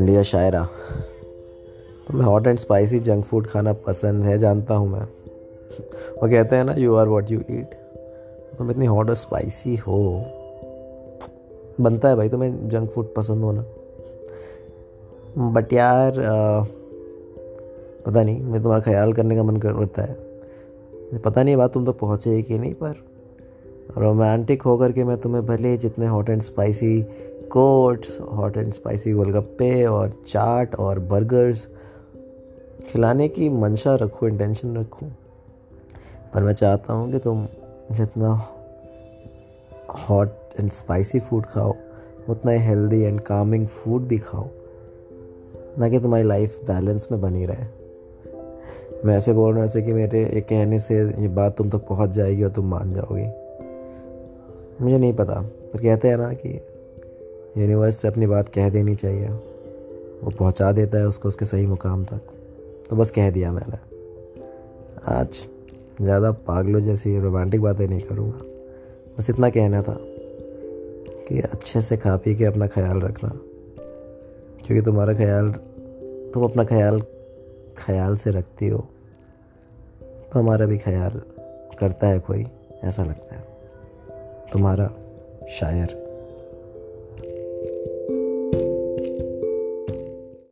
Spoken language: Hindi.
इंडिया शायरा तुम्हें hot and spicy junk food खाना पसंद है जानता हूँ मैं। वो कहते हैं ना you are what you eat तुम इतनी हॉट और स्पाइसी हो। बनता है भाई तुम्हें जंक फ़ूड पसंद होना। बट यार आ, पता नहीं मैं तुम्हारा ख्याल करने का मन करता है। पता नहीं बात तुम तक तो पहुँचे कि नहीं पर रोमांटिक होकर के मैं तुम्हें भले जितने hot and spicy quotes hot and spicy golgappe और चाट और बर्गर्स खिलाने की मंशा रखूँ इंटेंशन रखूँ, पर मैं चाहता हूँ कि तुम जितना हॉट एंड स्पाइसी फ़ूड खाओ, उतना ही हेल्दी एंड कामिंग फ़ूड भी खाओ, ना कि तुम्हारी लाइफ बैलेंस में बनी रहे। मैं ऐसे बोल रहा हूँ ऐसे कि मेरे एक कहने से ये बात तुम तक पहुँच जाएगी और तुम मान जाओगी। मुझे नहीं पता, पर कहते हैं ना कि यूनिवर्स से अपनी बात कह देनी चाहिए। वो पहुँचा देता है उसको उसके सही मुकाम तक। तो बस कह दिया मैंने। आज ज़्यादा पागलों जैसी रोमांटिक बातें नहीं करूँगा। बस इतना कहना था कि अच्छे से खा पी के अपना ख्याल रखना। क्योंकि तुम्हारा ख्याल, तुम अपना ख्याल ख्याल से रखती हो तो हमारा भी ख्याल करता है कोई, ऐसा लगता है। तुम्हारा शायर।